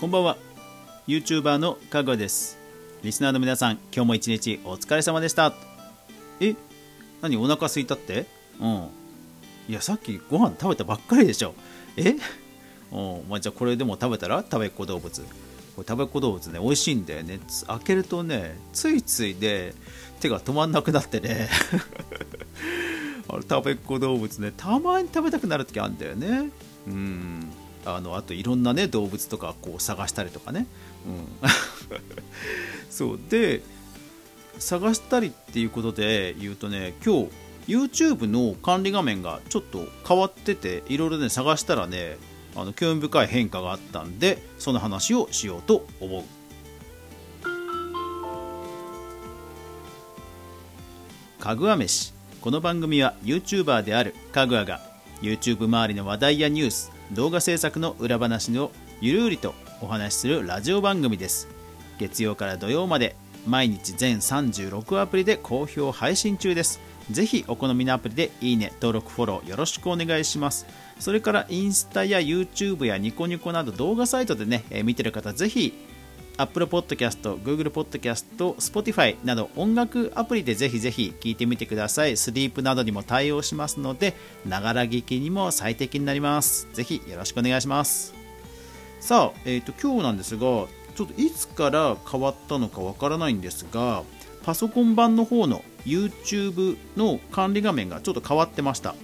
こんばんは。YouTuber のかぐわです。リスナーの皆さん今日も一日お疲れ様でした。え？何お腹空いたって？うん。いやさっきご飯食べたばっかりでしょ。え？うん。まあ、じゃあこれでも食べたら？食べっ子動物。これ食べっ子動物ね美味しいんだよね。開けるとねついついで手が止まんなくなってね。あれ食べっ子動物ねたまに食べたくなる時あるんだよね。うん。あのあといろんなね動物とかこう探したりとかね、うん、そう。で探したりっていうことで言うとね今日 YouTube の管理画面がちょっと変わってていろいろね探したらねあの興味深い変化があったんでその話をしようと思う。かぐわ飯。この番組は YouTuber であるかぐわが YouTube 周りの話題やニュース動画制作の裏話をゆるうりとお話しするラジオ番組です。月曜から土曜まで毎日全36アプリで好評配信中です。ぜひお好みのアプリでいいね登録フォローよろしくお願いします。それからインスタや YouTube やニコニコなど動画サイトでね、見てる方ぜひ Apple Podcast、Google Podcast、Spotify など音楽アプリでぜひぜひ聴いてみてください。スリープなどにも対応しますので、ながら聞きにも最適になります。ぜひよろしくお願いします。さあ、えーと、今日なんですが、ちょっといつから変わったのかわからないんですが、パソコン版の方の YouTube の管理画面がちょっと変わってました。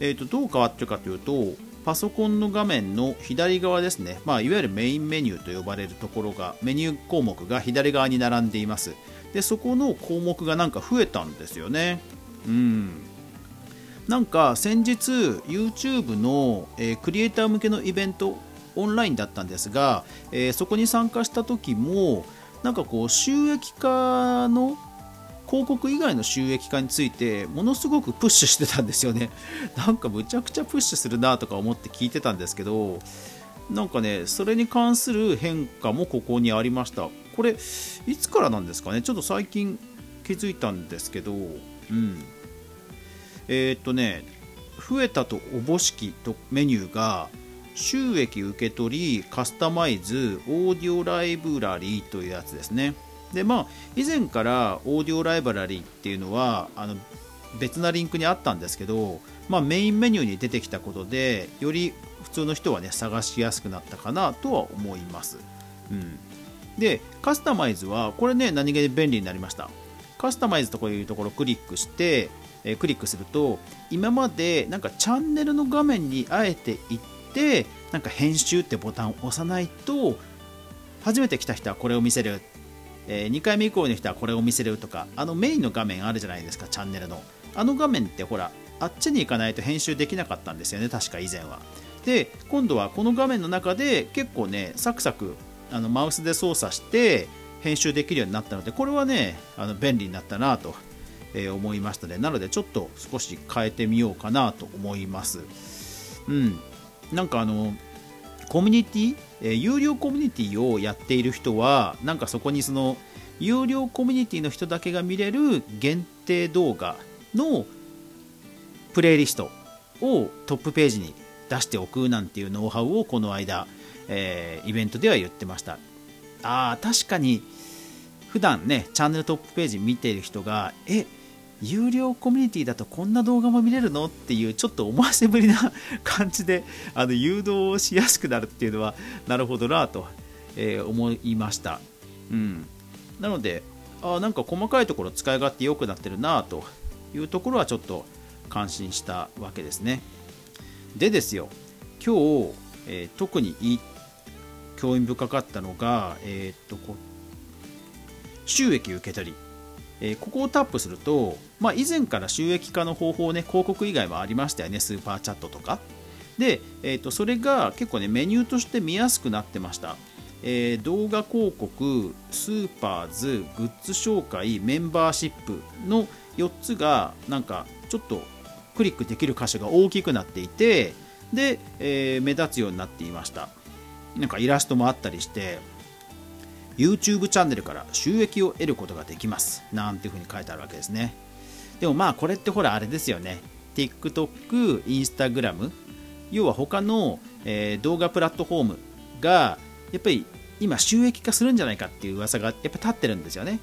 えーと、どう変わってるかというと、パソコンの画面の左側ですね、まあ、いわゆるメインメニューと呼ばれるところがメニュー項目が左側に並んでいます。でそこの項目がなんか増えたんですよね。うん。なんか先日 YouTube の、えー、クリエイター向けのイベントオンラインだったんですが、えー、そこに参加した時もなんかこう収益化の広告以外の収益化についてものすごくプッシュしてたんですよね。なんかむちゃくちゃプッシュするなとか思って聞いてたんですけどなんかねそれに関する変化もここにありました。これいつからなんですかね？ちょっと最近気づいたんですけどうん。えー、っとね増えたとおぼしきとメニューが収益受け取りカスタマイズオーディオライブラリーというやつですね。でまあ以前からオーディオライブラリーっていうのはあの別なリンクにあったんですけど、まあ、メインメニューに出てきたことでより普通の人はね探しやすくなったかなとは思います、うん、でカスタマイズはこれね何気に便利になりました。カスタマイズとかいうところをクリックして、え、クリックすると今までなんかチャンネルの画面にあえて行ってなんか編集ってボタンを押さないと初めて来た人はこれを見せるえー、2回目以降の人はこれを見せるとかあのメインの画面あるじゃないですかチャンネルの。あの画面ってほらあっちに行かないと編集できなかったんですよね確か以前は。で今度はこの画面の中で結構ねサクサクあのマウスで操作して編集できるようになったのでこれはねあの便利になったなと、え、思いましたね。なのでちょっと少し変えてみようかなと思います。うん。なんかあのコミュニティ、えー、有料コミュニティをやっている人はなんかそこにその有料コミュニティの人だけが見れる限定動画のプレイリストをトップページに出しておくなんていうノウハウをこの間、えー、イベントでは言ってました。あー確かに普段ねチャンネルトップページ見てる人がえっ有料コミュニティだとこんな動画も見れるのっていうちょっと思わせぶりな感じであの誘導しやすくなるっていうのはなるほどなと、えー、思いました、うん、なのであなんか細かいところ使い勝手良くなってるなというところはちょっと感心したわけですね。でですよ今日、えー、特に興味深かったのが、えー、っと収益受け取り。え、ここをタップすると、まあ、以前から収益化の方法ね、広告以外もありましたよね、スーパーチャットとか。で、えー、とそれが結構ね、メニューとして見やすくなってました。えー、動画広告、スーパーズ、グッズ紹介、メンバーシップの4つが、なんかちょっとクリックできる箇所が大きくなっていて、で、えー、目立つようになっていました。なんかイラストもあったりして、YouTube チャンネルから収益を得ることができます。なんていうふうに書いてあるわけですね。でもまあこれってほらあれですよね。TikTok、Instagram 要は他の、え、動画プラットフォームが、やっぱり今収益化するんじゃないかっていう噂がやっぱ立ってるんですよね。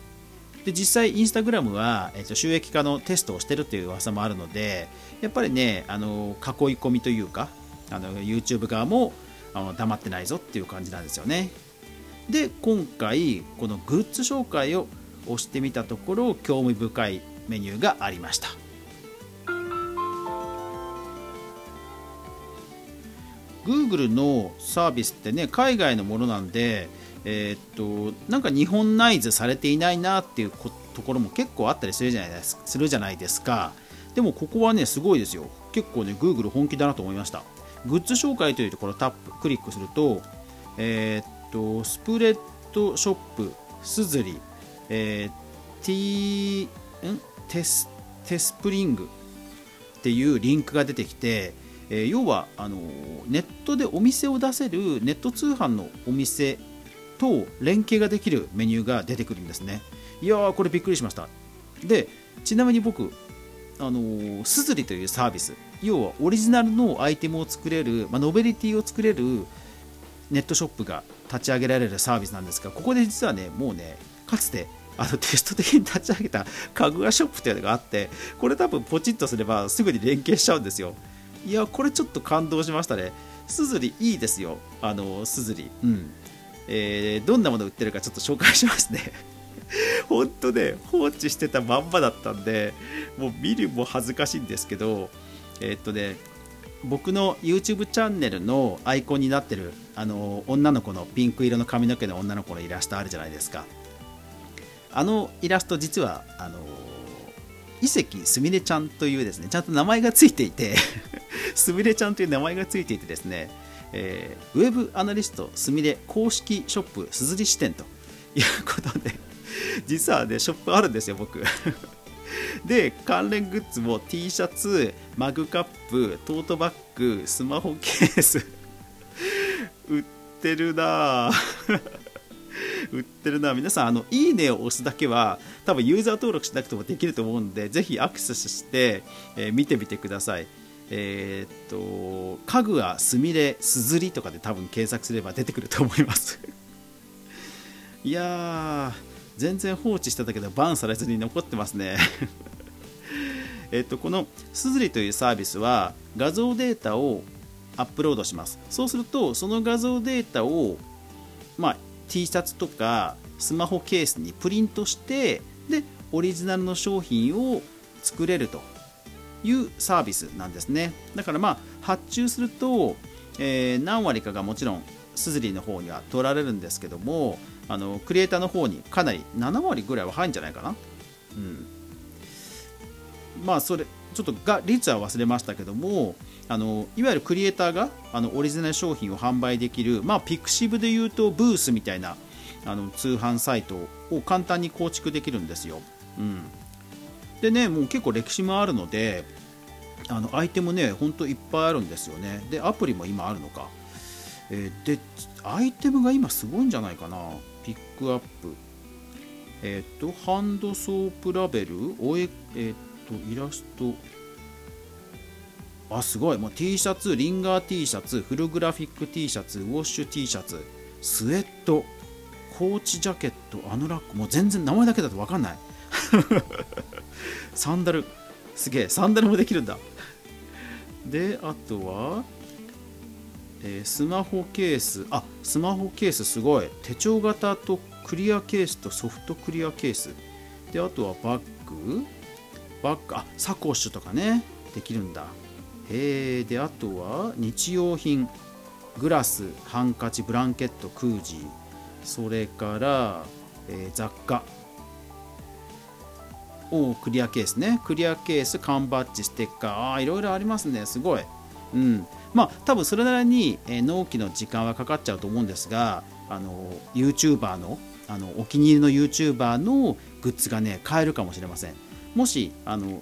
で実際インスタグラムは、えー、と収益化のテストをしてるっていう噂もあるのでやっぱりねあの囲い込みというかあの YouTube 側もあの黙ってないぞっていう感じなんですよね。で今回このグッズ紹介を押してみたところ興味深いメニューがありました。Google のサービスってね海外のものなんでえー、っとなんか日本ナイズされていないなっていうところも結構あったりするじゃないですするじゃないですか。でもここはねすごいですよ。結構ね Google 本気だなと思いました。グッズ紹介というところタップクリックするとえー、っとスプレッドショップすずり、えー、ティん？テステスプリングっていうリンクが出てきて、えー、要はあのネットでお店を出せるネット通販のお店と連携ができるメニューが出てくるんですね。いやーこれびっくりしました。でちなみに僕あのすずりというサービス要はオリジナルのアイテムを作れる、まあ、ノベリティを作れるネットショップが立ち上げられるサービスなんですがここで実はねもうねかつてあのテスト的に立ち上げた家具屋ショップというのがあってこれ多分ポチッとすればすぐに連携しちゃうんですよ。いやこれちょっと感動しましたね。すずりいいですよ。あのすずりうん。えー、どんなもの売ってるかちょっと紹介しますね。本当ね放置してたまんまだったんでもう見るも恥ずかしいんですけどえー、っとね僕の YouTube チャンネルのアイコンになってるあの女の子のピンク色の髪の毛の女の子のイラストあるじゃないですか。あのイラスト実はあの伊関すみれちゃんというですねちゃんと名前がついていて すみれちゃんという名前がついていてですねえー、ウェブアナリストすみれ公式ショップすずり支店ということで実はねショップあるんですよ僕。で関連グッズも T シャツマグカップトートバッグスマホケース。売ってるな 売ってるな皆さんあのいいねを押すだけは多分ユーザー登録しなくてもできると思うんでぜひアクセスして、えー、見てみてください。えー、っと家具はすみれすずりとかで多分検索すれば出てくると思います。いや全然放置してたけどバンされずに残ってますね。えっとこのすずりというサービスは画像データをアップロードします。そうするとその画像データを、まあ、T シャツとかスマホケースにプリントしてでオリジナルの商品を作れるというサービスなんですね。だからまあ発注すると、えー、何割かがもちろんスズリの方には取られるんですけどもあのクリエイターの方にかなり7割ぐらいは入るんじゃないかな。うん。まあそれちょっとが率は忘れましたけどもあのいわゆるクリエイターがあのオリジナル商品を販売できる、まあ、ピクシブでいうとブースみたいなあの通販サイトを簡単に構築できるんですよ。うん、でねもう結構歴史もあるのであのアイテムねほんといっぱいあるんですよね。でアプリも今あるのか、え、でアイテムが今すごいんじゃないかな。ピックアップ。えっ、ー、とハンドソープラベル。おええっ、ー、とイラスト。あすごい。もう T シャツリンガー T シャツフルグラフィック T シャツウォッシュ T シャツ。スウェット。コーチジャケットアヌラック。もう全然名前だけだと分かんない。サンダル。すげえ。サンダルもできるんだ。であとは、えー、スマホケースあスマホケースすごい。手帳型とクリアケースとソフトクリアケース。であとはバッグ？バッグ？あサコッシュとかね。できるんだ。へえであとは日用品。グラスハンカチブランケットクージー。それから、えー、雑貨。おクリアケースね。クリアケース缶バッジステッカー。あいろいろありますね。すごい。うん。まあ多分それなりに、え、納期の時間はかかっちゃうと思うんですがあの YouTuber のあのお気に入りの YouTuber のグッズがね買えるかもしれませんもしあのこ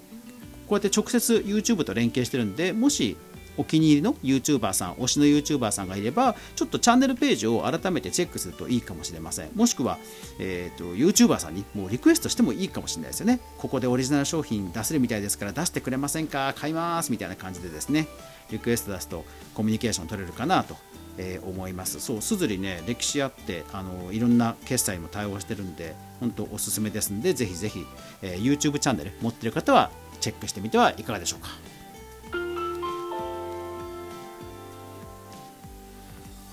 うやって直接 YouTube と連携してるんでもしお気に入りの YouTuber さん、推しの YouTuber さんがいれば、ちょっとチャンネルページを改めてチェックするといいかもしれません。もしくは、えーと、YouTuber さんにもうリクエストしてもいいかもしれないですよね。ここでオリジナル商品出せるみたいですから出してくれませんか？買いますみたいな感じでですね、リクエスト出すとコミュニケーション取れるかなとえー、思います。そうすずりね歴史あってあのいろんな決済も対応してるんで本当おすすめですんでぜひぜひ、えー、YouTube チャンネル持ってる方はチェックしてみてはいかがでしょうか。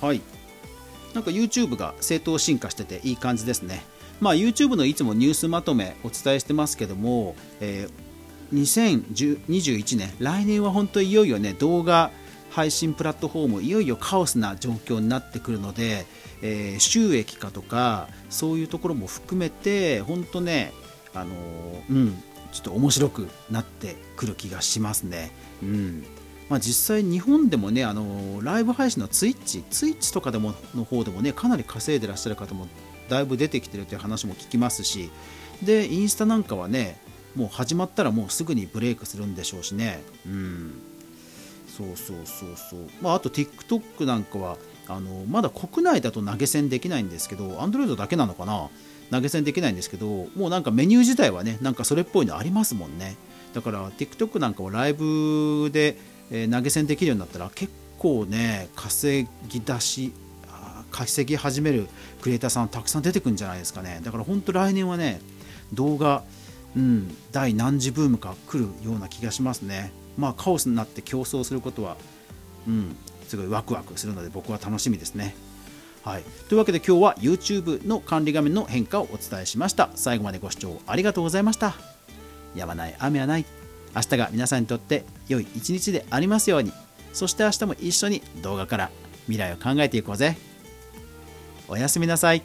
はい。なんか YouTube が正当進化してていい感じですね。まあ YouTube のいつもニュースまとめお伝えしてますけども、えー、2021年来年は本当いよいよね動画配信プラットフォームいよいよカオスな状況になってくるので、えー、収益化とかそういうところも含めて本当ねあのー、うんちょっと面白くなってくる気がしますね。うんまあ、実際日本でもねあのライブ配信のツイッチツイッチとかでもの方でもねかなり稼いでらっしゃる方もだいぶ出てきてるという話も聞きますしでインスタなんかはねもう始まったらもうすぐにブレイクするんでしょうしね。うん。そうそうそうそう。まああと TikTok なんかはあのまだ国内だと投げ銭できないんですけど Android だけなのかな？投げ銭できないんですけどもうなんかメニュー自体はねなんかそれっぽいのありますもんね。だから TikTok なんかをライブで、え投げ銭できるようになったら結構ね稼ぎ出し稼ぎ始めるクリエイターさんたくさん出てくるんじゃないですかね。だから本当来年はね動画、うん、第何次ブームか来るような気がしますね。まあカオスになって競争することは、うん、すごいワクワクするので僕は楽しみですね。はい、というわけで今日は YouTube の管理画面の変化をお伝えしました。最後までご視聴ありがとうございました。やまない雨はない。明日が皆さんにとって良い一日でありますように。そして明日も一緒に動画から未来を考えていこうぜ。おやすみなさい。